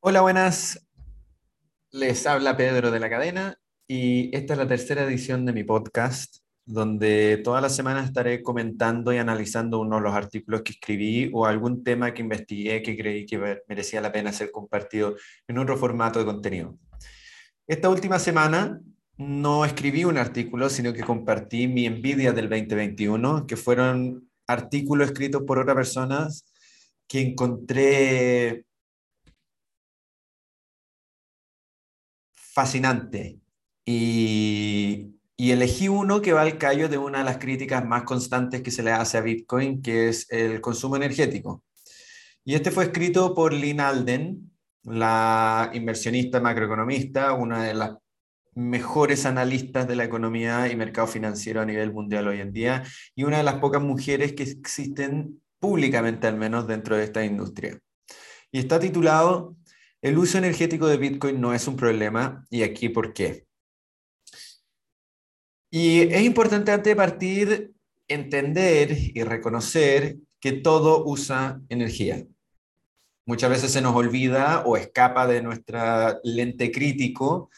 Hola, buenas. Les habla Pedro de la cadena y esta es la tercera edición de mi podcast, donde todas las semanas estaré comentando y analizando uno de los artículos que escribí o algún tema que investigué que creí que merecía la pena ser compartido en otro formato de contenido. Esta última semana no escribí un artículo, sino que compartí mi envidia del 2021, que fueron artículos escritos por otras personas que encontré fascinante. Y, elegí uno que va al callo de una de las críticas más constantes que se le hace a Bitcoin, que es el consumo energético. Y este fue escrito por Lynn Alden, la inversionista macroeconomista, una de las mejores analistas de la economía y mercado financiero a nivel mundial hoy en día, y una de las pocas mujeres que existen públicamente al menos dentro de esta industria. Y está titulado el uso energético de Bitcoin no es un problema y aquí por qué. Y es importante antes de partir entender y reconocer que todo usa energía. Muchas veces se nos olvida o escapa de nuestra lente crítico,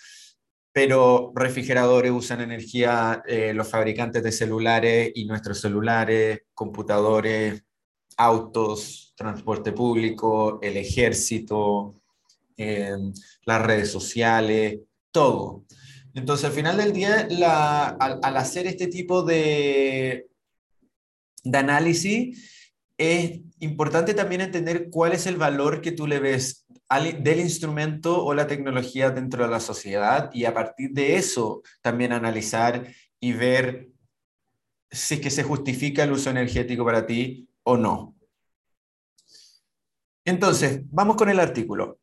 pero refrigeradores usan energía, eh, los fabricantes de celulares y nuestros celulares, computadores, autos, transporte público, el ejército, las redes sociales, todo. Entonces, al final del día, al, hacer este tipo de, de análisis, es importante también entender cuál es el valor que tú le ves del instrumento o la tecnología dentro de la sociedad y a partir de eso también analizar y ver si es que se justifica el uso energético para ti o no. Entonces, vamos con el artículo.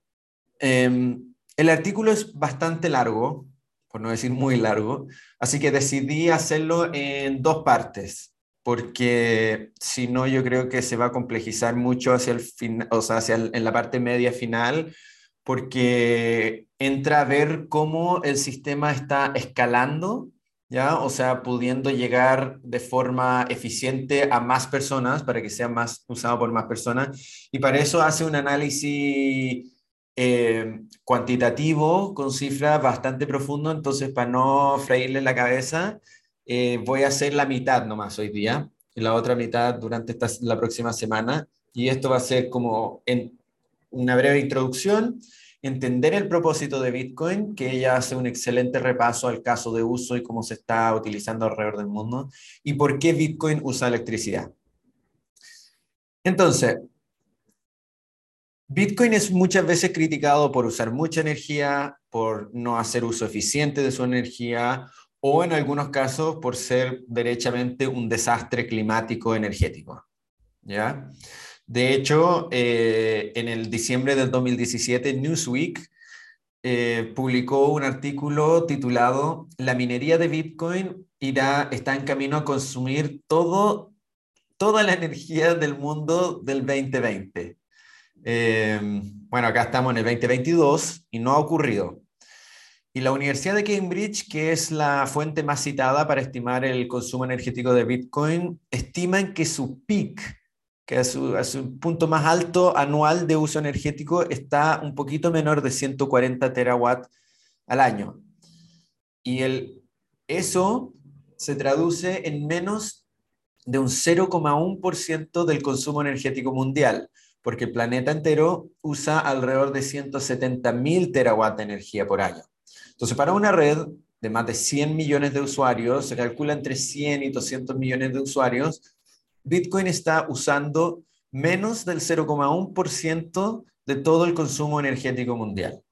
Em, el artículo es bastante largo, por no decir muy largo, así que decidí hacerlo en dos partes, porque si no yo creo que se va a complejizar mucho hacia el fin, o sea, hacia en la parte media final, porque entra a ver cómo el sistema está escalando, ¿ya? O sea, pudiendo llegar de forma eficiente a más personas para que sea más usado por más personas, y para eso hace un análisis eh, cuantitativo con cifras bastante profundo, entonces para no freírle la cabeza, eh, voy a hacer la mitad nomás hoy día y la otra mitad durante la próxima semana. Y esto va a ser como en una breve introducción, entender el propósito de Bitcoin, que ella hace un excelente repaso al caso de uso y cómo se está utilizando alrededor del mundo, y por qué Bitcoin usa electricidad. Entonces, Bitcoin es muchas veces criticado por usar mucha energía, por no hacer uso eficiente de su energía o en algunos casos por ser derechamente un desastre climático energético. ¿ya? De hecho, eh, en el diciembre del 2017, Newsweek eh, publicó un artículo titulado La minería de Bitcoin irá, está en camino a consumir todo, toda la energía del mundo del 2020. Em, bueno, acá estamos en el 2022 y no ha ocurrido. Y la Universidad de Cambridge, que es la fuente más citada para estimar el consumo energético de Bitcoin, estiman que su peak, que es su, punto más alto anual de uso energético, está un poquito menor de 140 terawatt al año. Y el, eso se traduce en menos de un 0,1% del consumo energético mundial porque el planeta entero usa alrededor de 170.000 terawatt de energía por año. Entonces, para una red de más de 100 millones de usuarios, se calcula entre 100 y 200 millones de usuarios, Bitcoin está usando menos del 0,1% de todo el consumo energético mundial.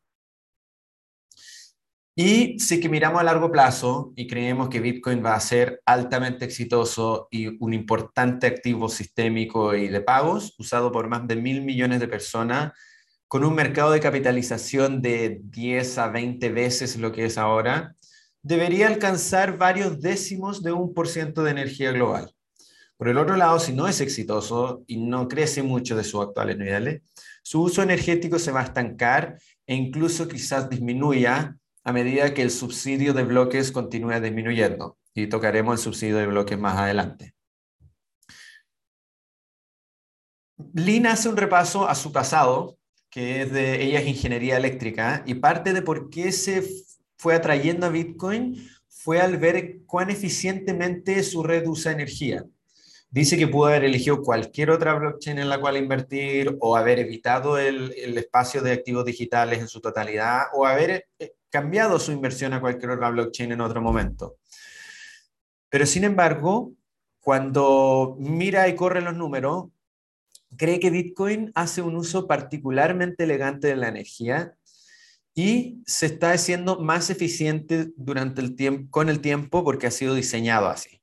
Y si que miramos a largo plazo y creemos que Bitcoin va a ser altamente exitoso y un importante activo sistémico y de pagos, usado por más de mil millones de personas, con un mercado de capitalización de 10 a 20 veces lo que es ahora, debería alcanzar varios décimos de un por ciento de energía global. Por el otro lado, si no es exitoso y no crece mucho de sus actuales niveles, su uso energético se va a estancar e incluso quizás disminuya a medida que el subsidio de bloques continúe disminuyendo y tocaremos el subsidio de bloques más adelante. Lina hace un repaso a su pasado, que es de ella es ingeniería eléctrica, y parte de por qué se fue atrayendo a Bitcoin fue al ver cuán eficientemente su red usa energía. Dice que pudo haber elegido cualquier otra blockchain en la cual invertir o haber evitado el, el espacio de activos digitales en su totalidad o haber eh, cambiado su inversión a cualquier otra blockchain en otro momento. Pero sin embargo, cuando mira y corre los números, cree que Bitcoin hace un uso particularmente elegante de la energía y se está haciendo más eficiente durante el tiempo, con el tiempo porque ha sido diseñado así.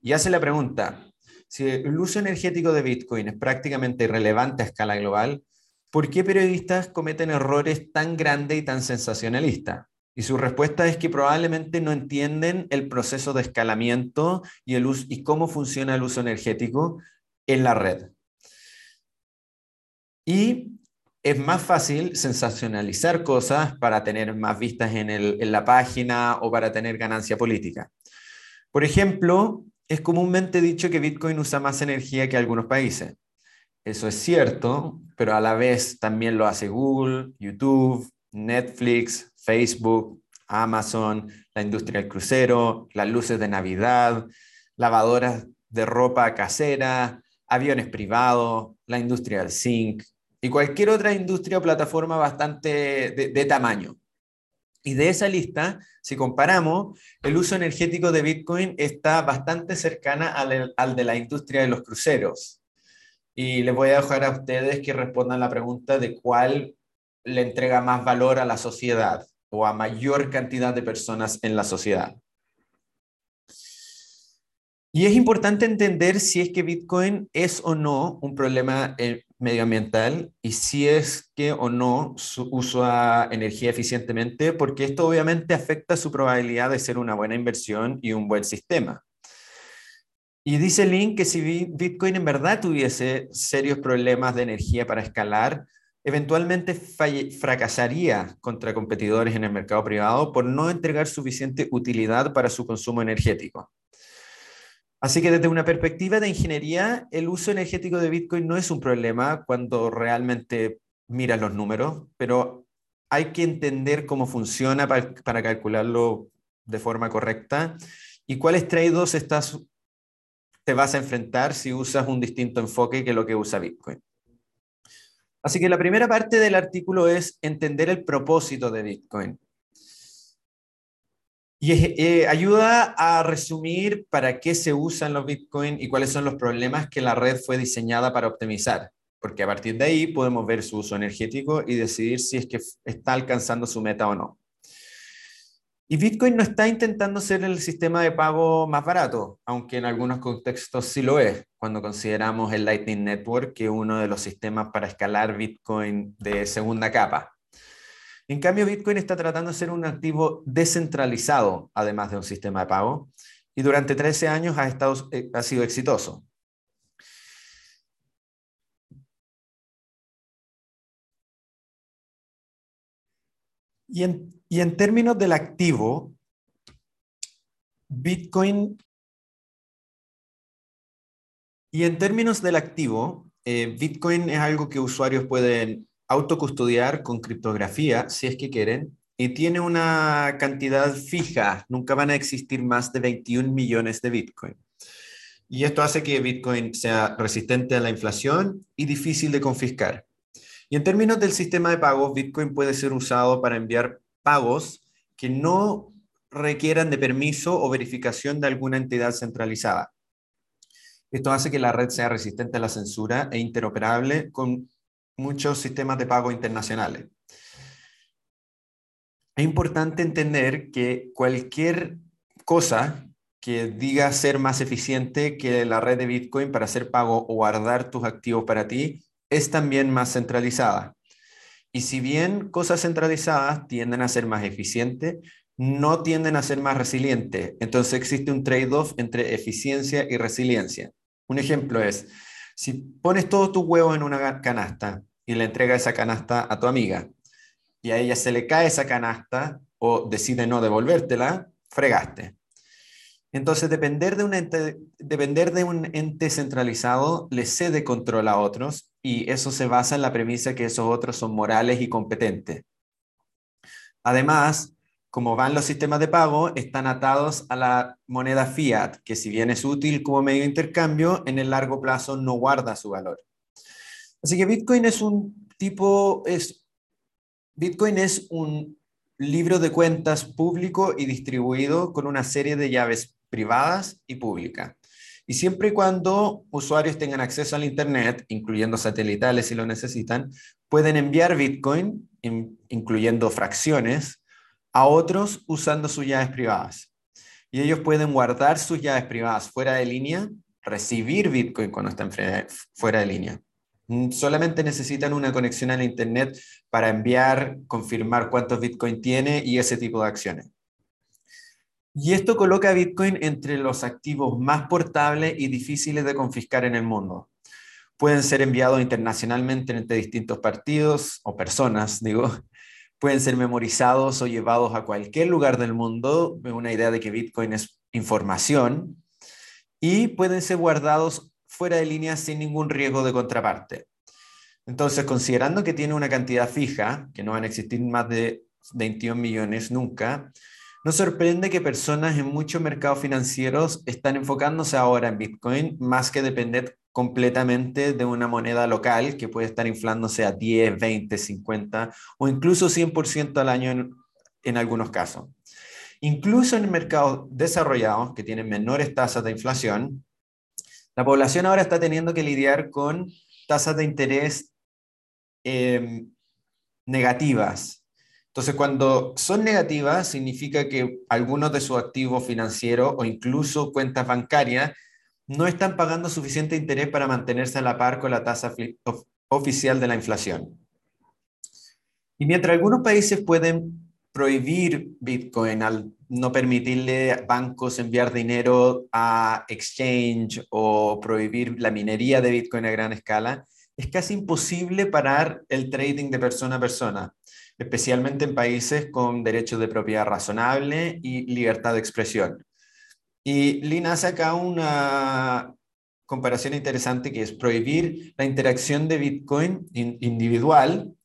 Y hace la pregunta, si el uso energético de Bitcoin es prácticamente irrelevante a escala global, ¿por qué periodistas cometen errores tan grandes y tan sensacionalistas? Y su respuesta es que probablemente no entienden el proceso de escalamiento y, el uso, y cómo funciona el uso energético en la red. Y es más fácil sensacionalizar cosas para tener más vistas en, en, la página o para tener ganancia política. Por ejemplo, es comúnmente dicho que Bitcoin usa más energía que algunos países. Eso es cierto, pero a la vez también lo hace Google, YouTube, Netflix, Facebook, Amazon, la industria del crucero, las luces de Navidad, lavadoras de ropa casera, aviones privados, la industria del zinc, y cualquier otra industria o plataforma bastante de, tamaño. Y de esa lista, si comparamos, el uso energético de Bitcoin está bastante cercana al, al, de la industria de los cruceros. Y les voy a dejar a ustedes que respondan la pregunta de cuál le entrega más valor a la sociedad o a mayor cantidad de personas en la sociedad. Y es importante entender si es que Bitcoin es o no un problema eh, medioambiental y si es que o no usa energía eficientemente, porque esto obviamente afecta su probabilidad de ser una buena inversión y un buen sistema. Y dice Link que si Bitcoin en verdad tuviese serios problemas de energía para escalar, eventualmente fracasaría contra competidores en el mercado privado por no entregar suficiente utilidad para su consumo energético. Así que desde una perspectiva de ingeniería, el uso energético de Bitcoin no es un problema cuando realmente miras los números, pero hay que entender cómo funciona para, calcularlo de forma correcta y cuáles trade-offs estás, te vas a enfrentar si usas un distinto enfoque que lo que usa Bitcoin. Así que la primera parte del artículo es entender el propósito de Bitcoin. Y eh, ayuda a resumir para qué se usan los Bitcoin y cuáles son los problemas que la red fue diseñada para optimizar, porque a partir de ahí podemos ver su uso energético y decidir si es que está alcanzando su meta o no. Y Bitcoin no está intentando ser el sistema de pago más barato, aunque en algunos contextos sí lo es, cuando consideramos el Lightning Network, que es uno de los sistemas para escalar Bitcoin de segunda capa. En cambio, Bitcoin está tratando de ser un activo descentralizado, además de un sistema de pago, y durante 13 años ha, estado, eh, ha sido exitoso. Y en, y en términos del activo, Bitcoin... Y en términos del activo, eh, Bitcoin es algo que usuarios pueden autocustodiar con criptografía, si es que quieren, y tiene una cantidad fija, nunca van a existir más de 21 millones de Bitcoin. Y esto hace que Bitcoin sea resistente a la inflación y difícil de confiscar. Y en términos del sistema de pagos, Bitcoin puede ser usado para enviar pagos que no requieran de permiso o verificación de alguna entidad centralizada. Esto hace que la red sea resistente a la censura e interoperable con muchos sistemas de pago internacionales. Es importante entender que cualquier cosa que diga ser más eficiente que la red de Bitcoin para hacer pago o guardar tus activos para ti es también más centralizada. Y si bien cosas centralizadas tienden a ser más eficientes, no tienden a ser más resilientes. Entonces existe un trade-off entre eficiencia y resiliencia. Un ejemplo es, si pones todos tus huevos en una canasta y le entregas esa canasta a tu amiga y a ella se le cae esa canasta o decide no devolvértela, fregaste. Entonces, depender de, un ente, depender de un ente centralizado le cede control a otros y eso se basa en la premisa que esos otros son morales y competentes. Además, como van los sistemas de pago, están atados a la moneda fiat, que si bien es útil como medio de intercambio, en el largo plazo no guarda su valor. Así que Bitcoin es un tipo, es, Bitcoin es un libro de cuentas público y distribuido con una serie de llaves privadas y públicas. Y siempre y cuando usuarios tengan acceso al Internet, incluyendo satelitales si lo necesitan, pueden enviar Bitcoin, incluyendo fracciones, a otros usando sus llaves privadas. Y ellos pueden guardar sus llaves privadas fuera de línea, recibir Bitcoin cuando están fuera de línea. Mm, solamente necesitan una conexión al Internet para enviar, confirmar cuántos Bitcoin tiene y ese tipo de acciones. Y esto coloca a Bitcoin entre los activos más portables y difíciles de confiscar en el mundo. Pueden ser enviados internacionalmente entre distintos partidos o personas, digo. Pueden ser memorizados o llevados a cualquier lugar del mundo, una idea de que Bitcoin es información. Y pueden ser guardados fuera de línea sin ningún riesgo de contraparte. Entonces, considerando que tiene una cantidad fija, que no van a existir más de 21 millones nunca, no sorprende que personas en muchos mercados financieros están enfocándose ahora en Bitcoin más que depender completamente de una moneda local que puede estar inflándose a 10, 20, 50 o incluso 100% al año en, algunos casos. Incluso en mercados desarrollados que tienen menores tasas de inflación, la población ahora está teniendo que lidiar con tasas de interés em, negativas. Entonces, cuando son negativas, significa que algunos de sus activos financieros o incluso cuentas bancarias no están pagando suficiente interés para mantenerse a la par con la tasa oficial de la inflación. Y mientras algunos países pueden prohibir Bitcoin al no permitirle a bancos enviar dinero a exchange o prohibir la minería de Bitcoin a gran escala, es casi imposible parar el trading de persona a persona, especialmente en países con derechos de propiedad razonable y libertad de expresión. Y Lina hace acá una comparación interesante que es prohibir la interacción de Bitcoin individual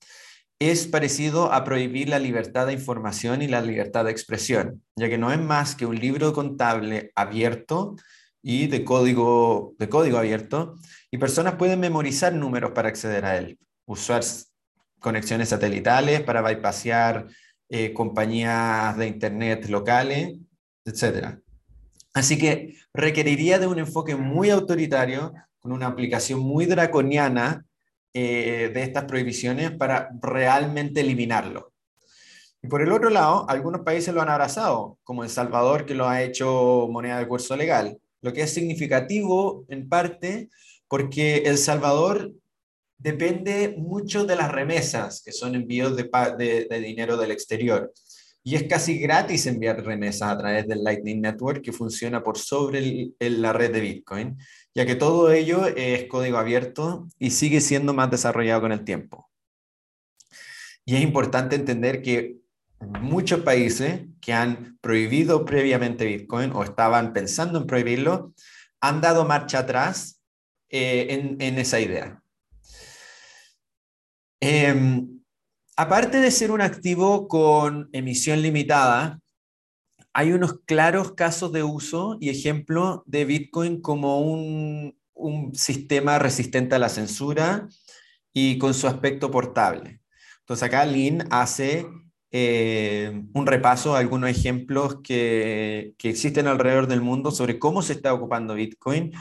es parecido a prohibir la libertad de información y la libertad de expresión, ya que no es más que un libro contable abierto y de código, de código abierto, y personas pueden memorizar números para acceder a él, usar conexiones satelitales para bypassear eh, compañías de Internet locales, etc. Así que requeriría de un enfoque muy autoritario, con una aplicación muy draconiana eh, de estas prohibiciones para realmente eliminarlo. Y por el otro lado, algunos países lo han abrazado, como El Salvador, que lo ha hecho moneda de curso legal, lo que es significativo en parte porque El Salvador depende mucho de las remesas, que son envíos de, dinero del exterior. Y es casi gratis enviar remesas a través del Lightning Network que funciona por sobre la red de Bitcoin, ya que todo ello es código abierto y sigue siendo más desarrollado con el tiempo. Y es importante entender que muchos países que han prohibido previamente Bitcoin o estaban pensando en prohibirlo, han dado marcha atrás eh, en, esa idea. Eh, Aparte de ser un activo con emisión limitada, hay unos claros casos de uso y ejemplo de Bitcoin como un, sistema resistente a la censura y con su aspecto portable. Entonces acá Lynn hace eh, un repaso a algunos ejemplos que, que, existen alrededor del mundo sobre cómo se está ocupando Bitcoin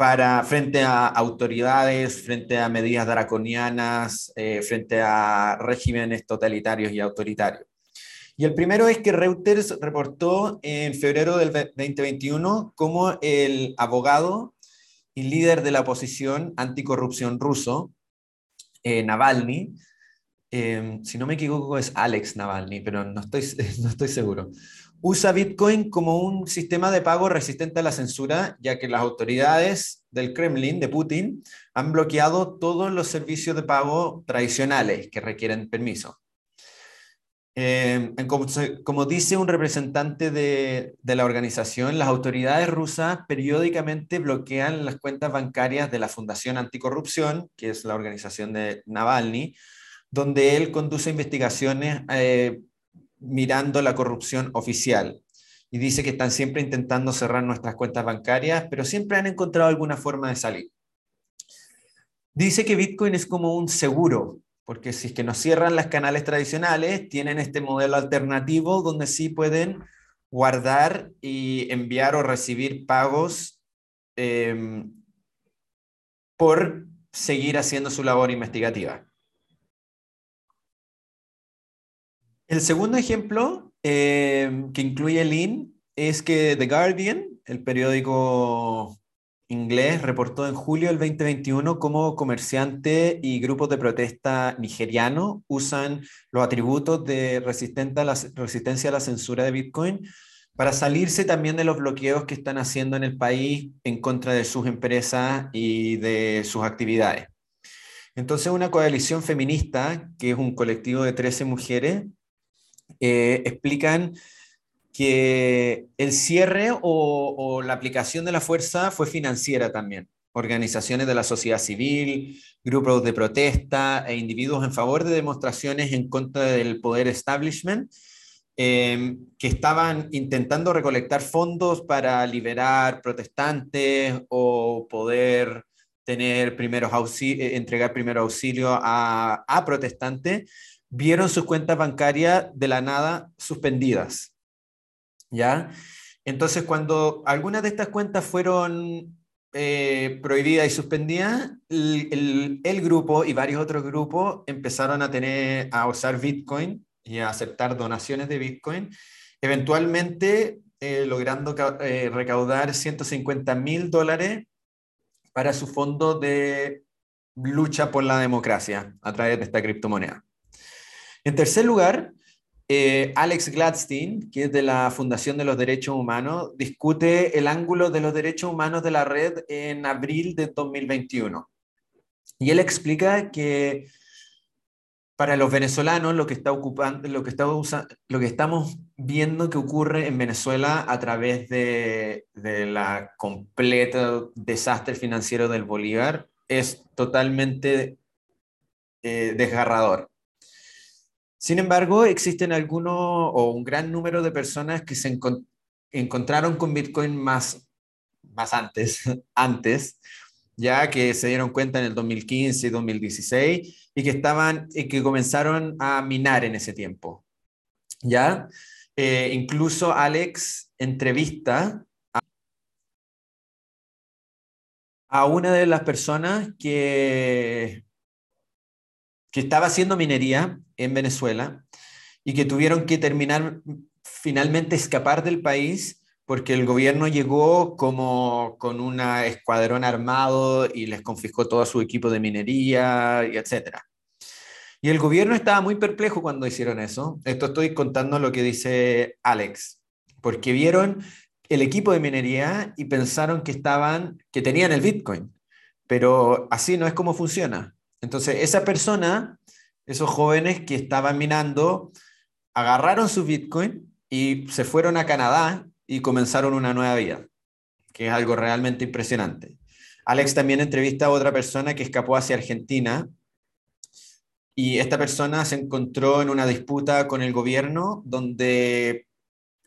para, frente a autoridades, frente a medidas draconianas, eh, frente a regímenes totalitarios y autoritarios. Y el primero es que Reuters reportó en febrero del 2021 como el abogado y líder de la oposición anticorrupción ruso, eh, Navalny, eh, si no me equivoco es Alex Navalny, pero no estoy, no estoy seguro, usa Bitcoin como un sistema de pago resistente a la censura, ya que las autoridades del Kremlin, de Putin, han bloqueado todos los servicios de pago tradicionales que requieren permiso. Eh, como, dice un representante de, la organización, las autoridades rusas periódicamente bloquean las cuentas bancarias de la Fundación Anticorrupción, que es la organización de Navalny, donde él conduce investigaciones eh, mirando la corrupción oficial. Y dice que están siempre intentando cerrar nuestras cuentas bancarias, pero siempre han encontrado alguna forma de salir. Dice que Bitcoin es como un seguro porque si es que nos cierran las canales tradicionales, tienen este modelo alternativo donde sí pueden guardar y enviar o recibir pagos em, por seguir haciendo su labor investigativa. El segundo ejemplo em, que incluye Lean es que The Guardian, el periódico inglés reportó en julio del 2021 cómo comerciantes y grupos de protesta nigerianos usan los atributos de resistencia a la censura de Bitcoin para salirse también de los bloqueos que están haciendo en el país en contra de sus empresas y de sus actividades. Entonces, una coalición feminista, que es un colectivo de 13 mujeres, eh, explican que el cierre o, la aplicación de la fuerza fue financiera también. Organizaciones de la sociedad civil, grupos de protesta e individuos en favor de demostraciones en contra del poder establishment em, que estaban intentando recolectar fondos para liberar protestantes o poder tener primeros eh, entregar primero auxilio a protestantes, vieron sus cuentas bancarias de la nada suspendidas. ¿ya? Entonces, cuando algunas de estas cuentas fueron eh, prohibidas y suspendidas, el, grupo y varios otros grupos empezaron a, tener, a usar Bitcoin y a aceptar donaciones de Bitcoin, eventualmente eh, logrando eh, recaudar 150 mil dólares para su fondo de lucha por la democracia a través de esta criptomoneda. En tercer lugar, eh, Alex Gladstein, que es de la Fundación de los Derechos Humanos, discute el ángulo de los derechos humanos de la red en abril de 2021. Y él explica que para los venezolanos lo que, está ocupando, lo, que está lo que estamos viendo que ocurre en Venezuela a través de, de la completa desastre financiero del Bolívar es totalmente eh, desgarrador. Sin embargo, existen algunos o un gran número de personas que se encontraron con Bitcoin más, antes, antes, ya que se dieron cuenta en el 2015 y 2016 y que estaban y que comenzaron a minar en ese tiempo. Ya, eh, incluso Alex entrevista a, a una de las personas que que estaba haciendo minería en Venezuela y que tuvieron que terminar finalmente escapar del país porque el gobierno llegó como con un escuadrón armado y les confiscó todo su equipo de minería y etcétera. Y el gobierno estaba muy perplejo cuando hicieron eso. Esto estoy contando lo que dice Alex, porque vieron el equipo de minería y pensaron que estaban que tenían el Bitcoin, pero así no es como funciona. Entonces, esa persona, esos jóvenes que estaban minando, agarraron su Bitcoin y se fueron a Canadá y comenzaron una nueva vida, que es algo realmente impresionante. Alex también entrevista a otra persona que escapó hacia Argentina y esta persona se encontró en una disputa con el gobierno donde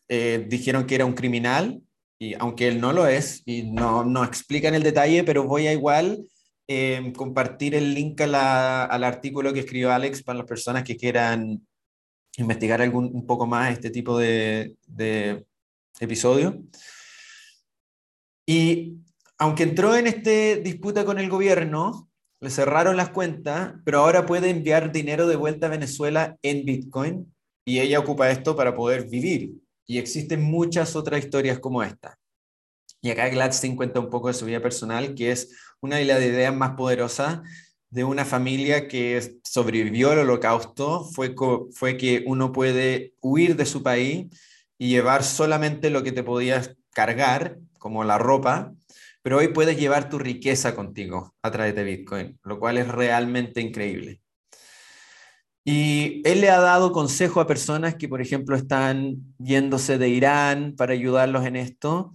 eh, dijeron que era un criminal y aunque él no lo es y no, no explican el detalle, pero voy a igual Em, compartir el link al artículo que escribió Alex para las personas que quieran investigar algún, un poco más este tipo de, episodio. Y aunque entró en esta disputa con el gobierno, le cerraron las cuentas, pero ahora puede enviar dinero de vuelta a Venezuela en Bitcoin y ella ocupa esto para poder vivir. Y existen muchas otras historias como esta. Y acá Gladstein cuenta un poco de su vida personal, que es una de las ideas más poderosas de una familia que sobrevivió al holocausto, fue, fue que uno puede huir de su país y llevar solamente lo que te podías cargar, como la ropa, pero hoy puedes llevar tu riqueza contigo a través de Bitcoin, lo cual es realmente increíble. Y él le ha dado consejo a personas que, por ejemplo, están yéndose de Irán para ayudarlos en esto.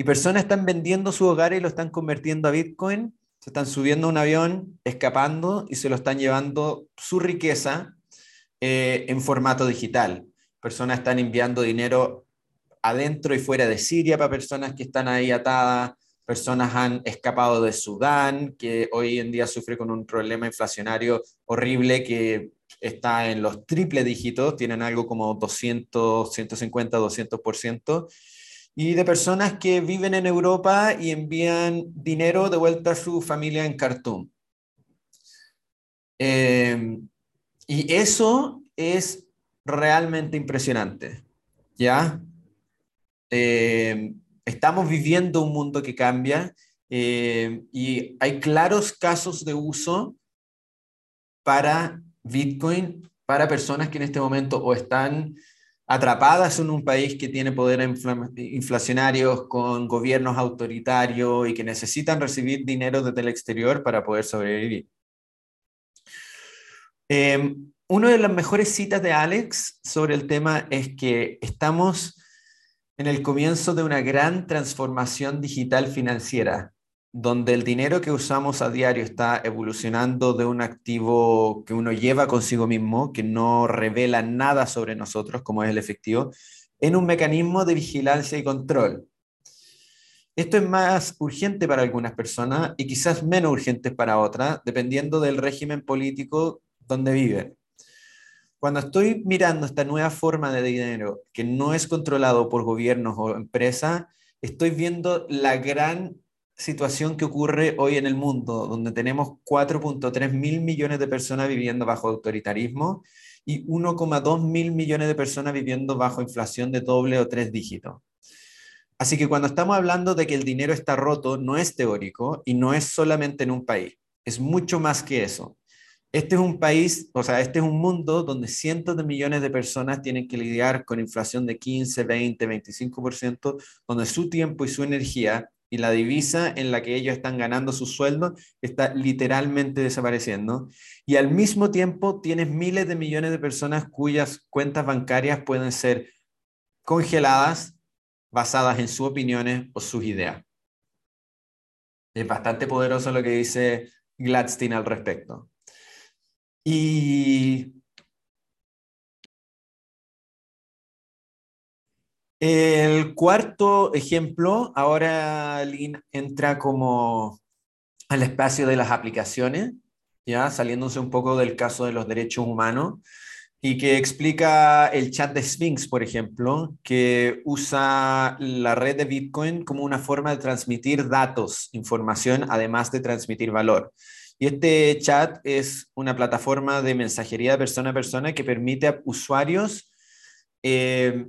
Y personas están vendiendo su hogar y lo están convirtiendo a Bitcoin. Se están subiendo a un avión, escapando y se lo están llevando su riqueza eh, en formato digital. Personas están enviando dinero adentro y fuera de Siria para personas que están ahí atadas. Personas han escapado de Sudán, que hoy en día sufre con un problema inflacionario horrible que está en los triple dígitos, tienen algo como 200, 150, 200%, y de personas que viven en Europa y envían dinero de vuelta a su familia en Khartoum. Em, y eso es realmente impresionante, ¿ya? Em, estamos viviendo un mundo que cambia em, y hay claros casos de uso para Bitcoin para personas que en este momento o están atrapadas en un país que tiene poderes inflacionarios con gobiernos autoritarios y que necesitan recibir dinero desde el exterior para poder sobrevivir. Eh, una de las mejores citas de Alex sobre el tema es que estamos en el comienzo de una gran transformación digital financiera donde el dinero que usamos a diario está evolucionando de un activo que uno lleva consigo mismo, que no revela nada sobre nosotros, como es el efectivo, en un mecanismo de vigilancia y control. Esto es más urgente para algunas personas y quizás menos urgente para otras, dependiendo del régimen político donde viven. Cuando estoy mirando esta nueva forma de dinero que no es controlado por gobiernos o empresas, estoy viendo la gran situación que ocurre hoy en el mundo, donde tenemos 4.3 mil millones de personas viviendo bajo autoritarismo y 1,2 mil millones de personas viviendo bajo inflación de doble o tres dígitos. Así que cuando estamos hablando de que el dinero está roto, no es teórico y no es solamente en un país, es mucho más que eso. Este es un país, o sea, este es un mundo donde cientos de millones de personas tienen que lidiar con inflación de 15, 20, 25%, donde su tiempo y su energía y la divisa en la que ellos están ganando su sueldo está literalmente desapareciendo. Y al mismo tiempo tienes miles de millones de personas cuyas cuentas bancarias pueden ser congeladas basadas en sus opiniones o sus ideas. Es bastante poderoso lo que dice Gladstein al respecto. Y El cuarto ejemplo, ahora Lynn entra como al espacio de las aplicaciones, ya saliéndose un poco del caso de los derechos humanos, y que explica el chat de Sphinx, por ejemplo, que usa la red de Bitcoin como una forma de transmitir datos, información, además de transmitir valor. Y este chat es una plataforma de mensajería de persona a persona que permite a usuarios eh,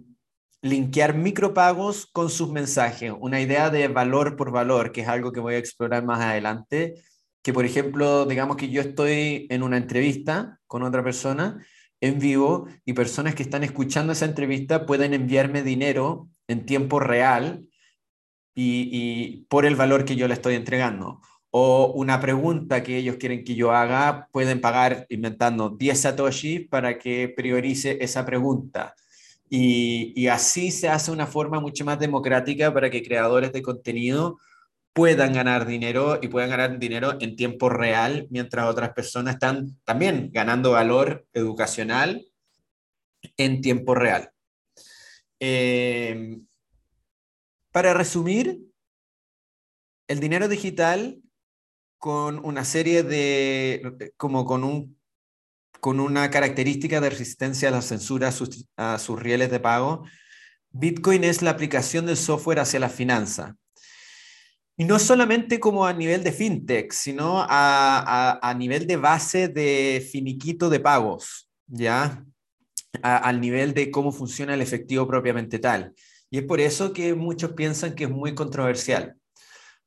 linkear micropagos con sus mensajes, una idea de valor por valor, que es algo que voy a explorar más adelante, que por ejemplo, digamos que yo estoy en una entrevista con otra persona en vivo y personas que están escuchando esa entrevista pueden enviarme dinero en tiempo real y, por el valor que yo le estoy entregando. O una pregunta que ellos quieren que yo haga, pueden pagar inventando 10 satoshi para que priorice esa pregunta. Y, así se hace una forma mucho más democrática para que creadores de contenido puedan ganar dinero y puedan ganar dinero en tiempo real, mientras otras personas están también ganando valor educacional en tiempo real. Eh, para resumir, el dinero digital con una serie de, como con un con una característica de resistencia a la censura a sus, rieles de pago, Bitcoin es la aplicación del software hacia la finanza. Y no solamente como a nivel de fintech, sino a, nivel de base de finiquito de pagos, ¿ya? al nivel de cómo funciona el efectivo propiamente tal. Y es por eso que muchos piensan que es muy controversial.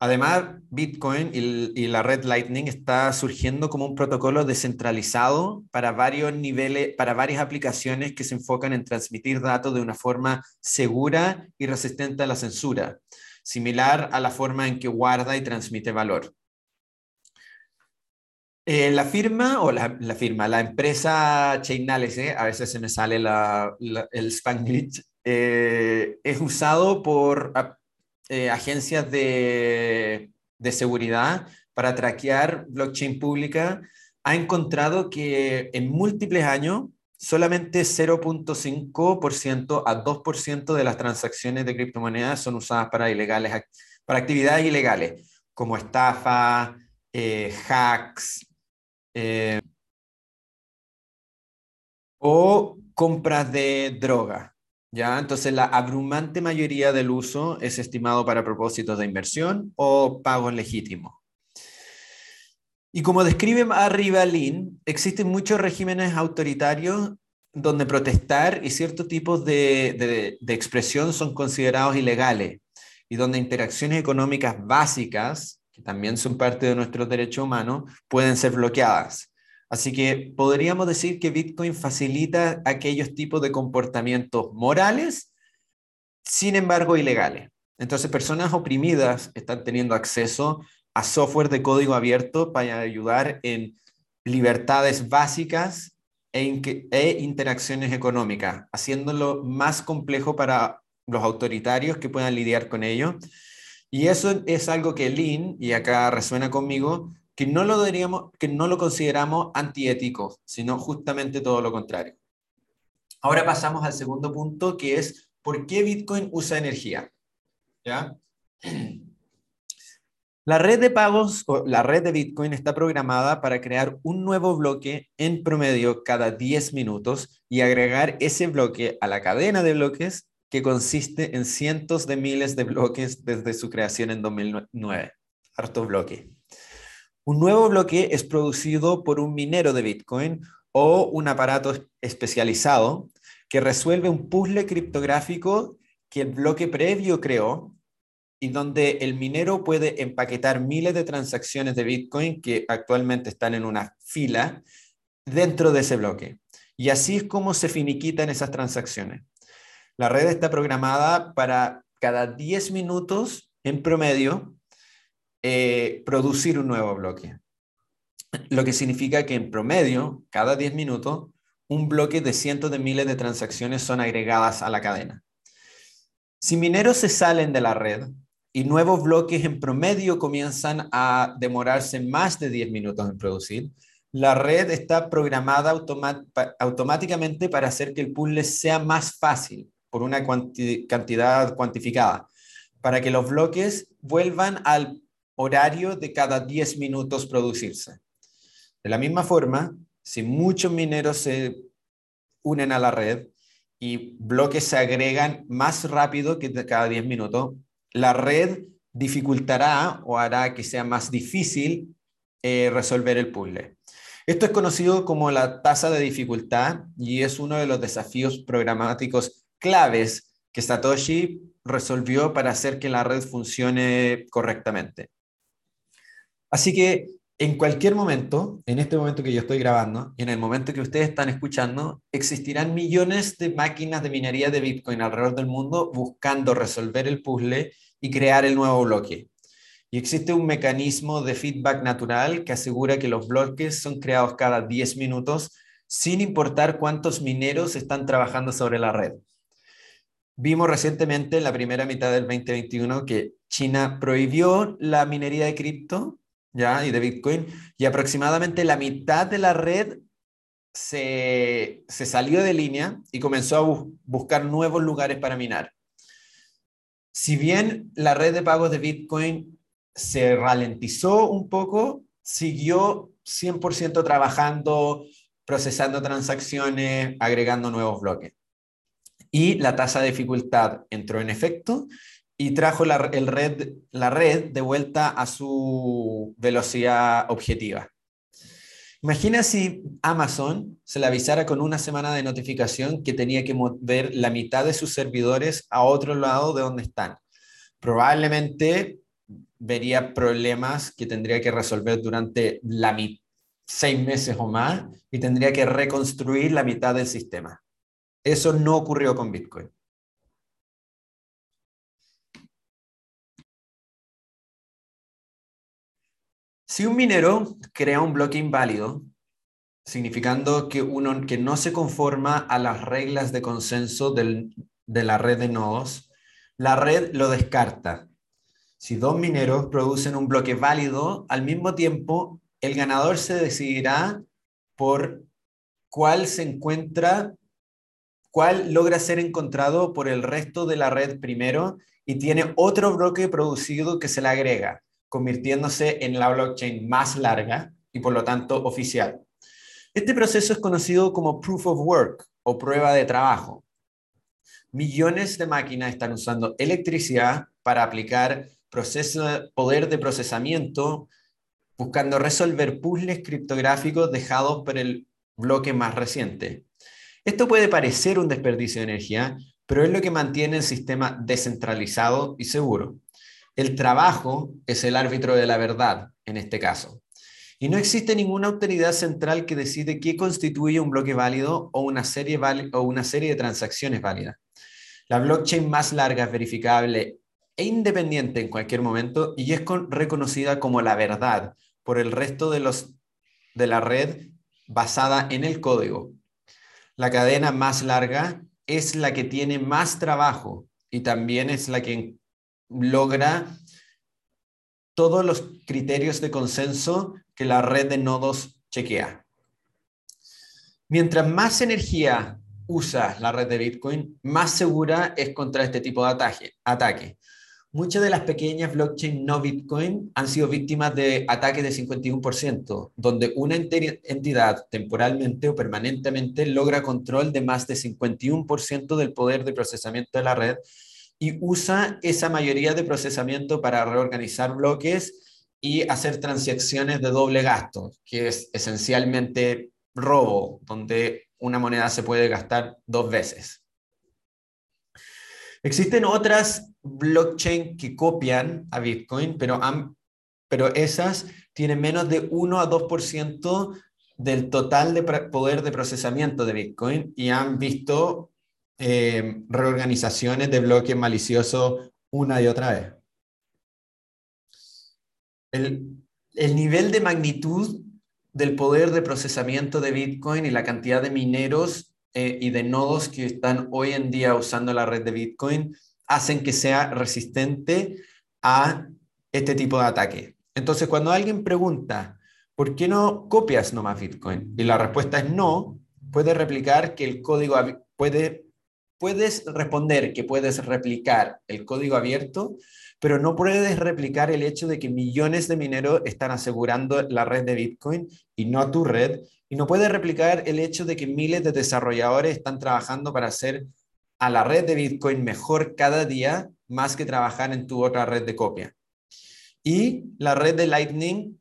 Además, Bitcoin y, la red Lightning está surgiendo como un protocolo descentralizado para varios niveles, para varias aplicaciones que se enfocan en transmitir datos de una forma segura y resistente a la censura, similar a la forma en que guarda y transmite valor. Eh, la firma o la, firma, la empresa Chainalysis, a veces se me sale el Spanglish, eh, es usado por eh, agencias de, de, seguridad para traquear blockchain pública. Ha encontrado que en múltiples años solamente 0.5% a 2% de las transacciones de criptomonedas son usadas para, ilegales, para actividades ilegales, como estafa, hacks, eh, o compras de droga. ¿Ya? Entonces, la abrumante mayoría del uso es estimado para propósitos de inversión o pagos legítimos. Y como describe arriba Lin, existen muchos regímenes autoritarios donde protestar y ciertos tipos de, de expresión son considerados ilegales y donde interacciones económicas básicas que también son parte de nuestros derechos humanos, pueden ser bloqueadas. Así que podríamos decir que Bitcoin facilita aquellos tipos de comportamientos morales, sin embargo ilegales. Entonces, personas oprimidas están teniendo acceso a software de código abierto para ayudar en libertades básicas e, e interacciones económicas, haciéndolo más complejo para los autoritarios que puedan lidiar con ello y eso es algo que Lean, y acá resuena conmigo, que no lo, diríamos, que no lo consideramos antiético, sino justamente todo lo contrario. Ahora pasamos al segundo punto, que es ¿por qué Bitcoin usa energía? ¿Ya? La red de pagos o la red de Bitcoin está programada para crear un nuevo bloque en promedio cada 10 minutos y agregar ese bloque a la cadena de bloques que consiste en cientos de miles de bloques desde su creación en 2009. Harto bloque. Un nuevo bloque es producido por un minero de Bitcoin o un aparato especializado que resuelve un puzzle criptográfico que el bloque previo creó y donde el minero puede empaquetar miles de transacciones de Bitcoin que actualmente están en una fila dentro de ese bloque. Y así es como se finiquitan esas transacciones. La red está programada para cada 10 minutos en promedio eh, producir un nuevo bloque. Lo que significa que en promedio, cada 10 minutos, un bloque de cientos de miles de transacciones son agregadas a la cadena. Si mineros se salen de la red y nuevos bloques en promedio comienzan a demorarse más de 10 minutos en producir, la red está programada automáticamente para hacer que el puzzle sea más fácil por una cantidad cuantificada, para que los bloques vuelvan al horario de cada 10 minutos producirse. De la misma forma, si muchos mineros se unen a la red y bloques se agregan más rápido que cada 10 minutos, la red dificultará o hará que sea más difícil eh, resolver el puzzle. Esto es conocido como la tasa de dificultad y es uno de los desafíos programáticos claves que Satoshi resolvió para hacer que la red funcione correctamente. Así que en cualquier momento, en este momento que yo estoy grabando y en el momento que ustedes están escuchando, existirán millones de máquinas de minería de Bitcoin alrededor del mundo buscando resolver el puzzle y crear el nuevo bloque. Y existe un mecanismo de feedback natural que asegura que los bloques son creados cada 10 minutos sin importar cuántos mineros están trabajando sobre la red. Vimos recientemente en la primera mitad del 2021 que China prohibió la minería de cripto ¿ya? y de Bitcoin y aproximadamente la mitad de la red se, salió de línea y comenzó a buscar nuevos lugares para minar. Si bien la red de pagos de Bitcoin se ralentizó un poco, siguió 100% trabajando, procesando transacciones, agregando nuevos bloques y la tasa de dificultad entró en efecto y trajo la, red, la red de vuelta a su velocidad objetiva. Imagina si Amazon se le avisara con una semana de notificación que tenía que mover la mitad de sus servidores a otro lado de donde están. Probablemente vería problemas que tendría que resolver durante la seis meses o más y tendría que reconstruir la mitad del sistema. Eso no ocurrió con Bitcoin. Si un minero crea un bloque inválido, significando que uno que no se conforma a las reglas de consenso de la red de nodos, la red lo descarta. Si dos mineros producen un bloque válido, al mismo tiempo el ganador se decidirá por cuál se encuentra, cuál logra ser encontrado por el resto de la red primero y tiene otro bloque producido que se le agrega, convirtiéndose en la blockchain más larga y por lo tanto oficial. Este proceso es conocido como proof of work o prueba de trabajo. Millones de máquinas están usando electricidad para aplicar proceso, poder de procesamiento, buscando resolver puzzles criptográficos dejados por el bloque más reciente. Esto puede parecer un desperdicio de energía, pero es lo que mantiene el sistema descentralizado y seguro. El trabajo es el árbitro de la verdad en este caso. Y no existe ninguna autoridad central que decide qué constituye un bloque válido o una serie, o una serie de transacciones válidas. La blockchain más larga es verificable e independiente en cualquier momento y es reconocida como la verdad por el resto de, los, de la red basada en el código. La cadena más larga es la que tiene más trabajo y también es la que logra todos los criterios de consenso que la red de nodos chequea. Mientras más energía usa la red de Bitcoin, más segura es contra este tipo de ataque. ataque. Muchas de las pequeñas blockchain no Bitcoin han sido víctimas de ataques de 51%, donde una entidad temporalmente o permanentemente logra control de más de 51% del poder de procesamiento de la red y usa esa mayoría de procesamiento para reorganizar bloques y hacer transacciones de doble gasto, que es esencialmente robo, donde una moneda se puede gastar dos veces. Existen otras blockchain que copian a Bitcoin, pero, pero esas tienen menos de 1 a 2% del total de poder de procesamiento de Bitcoin y han visto eh, reorganizaciones de bloques maliciosos una y otra vez. El, el nivel de magnitud del poder de procesamiento de Bitcoin y la cantidad de mineros eh, y de nodos que están hoy en día usando la red de Bitcoin hacen que sea resistente a este tipo de ataque. Entonces, cuando alguien pregunta, ¿por qué no copias nomás Bitcoin? Y la respuesta es no, puedes replicar que el código, puede, puedes responder que puedes replicar el código abierto, pero no puedes replicar el hecho de que millones de mineros están asegurando la red de Bitcoin y no tu red, y no puede replicar el hecho de que miles de desarrolladores están trabajando para hacer a la red de Bitcoin mejor cada día, más que trabajar en tu otra red de copia. Y la red de Lightning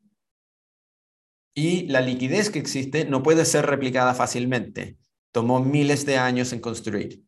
y la liquidez que existe no puede ser replicada fácilmente. Tomó miles de años en construir.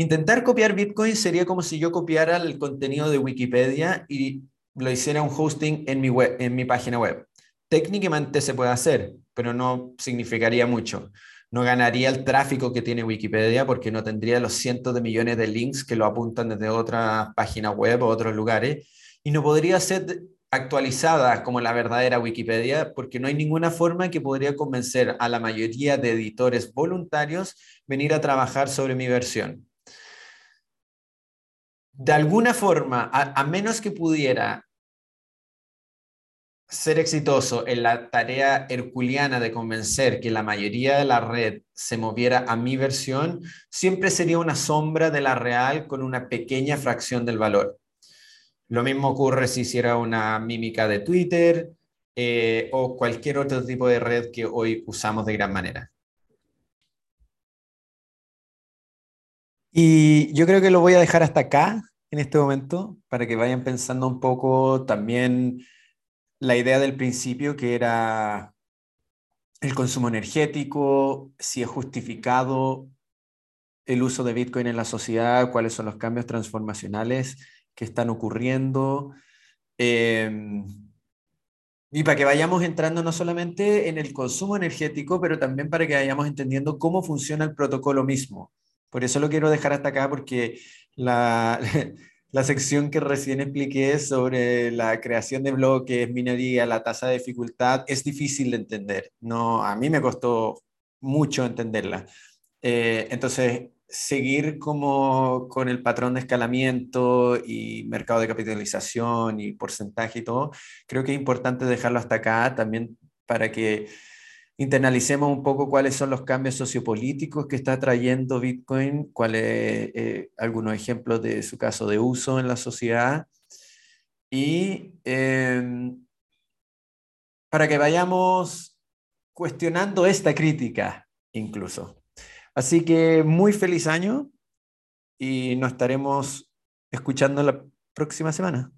Intentar copiar Bitcoin sería como si yo copiara el contenido de Wikipedia y lo hiciera un hosting en mi, web, en mi página web. Técnicamente se puede hacer, pero no significaría mucho. No ganaría el tráfico que tiene Wikipedia porque no tendría los cientos de millones de links que lo apuntan desde otra página web o otros lugares. Y no podría ser actualizada como la verdadera Wikipedia porque no hay ninguna forma que podría convencer a la mayoría de editores voluntarios venir a trabajar sobre mi versión. De alguna forma, a, menos que pudiera ser exitoso en la tarea herculiana de convencer que la mayoría de la red se moviera a mi versión, siempre sería una sombra de la real con una pequeña fracción del valor. Lo mismo ocurre si hiciera una mímica de Twitter eh, o cualquier otro tipo de red que hoy usamos de gran manera. Y yo creo que lo voy a dejar hasta acá en este momento para que vayan pensando un poco también la idea del principio que era el consumo energético, si es justificado el uso de Bitcoin en la sociedad, cuáles son los cambios transformacionales que están ocurriendo. Em, y para que vayamos entrando no solamente en el consumo energético, pero también para que vayamos entendiendo cómo funciona el protocolo mismo. Por eso lo quiero dejar hasta acá, porque la, la sección que recién expliqué sobre la creación de bloques, minería, la tasa de dificultad, es difícil de entender. No, a mí me costó mucho entenderla. Eh, entonces, seguir como con el patrón de escalamiento y mercado de capitalización y porcentaje y todo, creo que es importante dejarlo hasta acá también para que internalicemos un poco cuáles son los cambios sociopolíticos que está trayendo Bitcoin, cuáles eh, algunos ejemplos de su caso de uso en la sociedad y em, para que vayamos cuestionando esta crítica incluso. Así que muy feliz año y nos estaremos escuchando la próxima semana.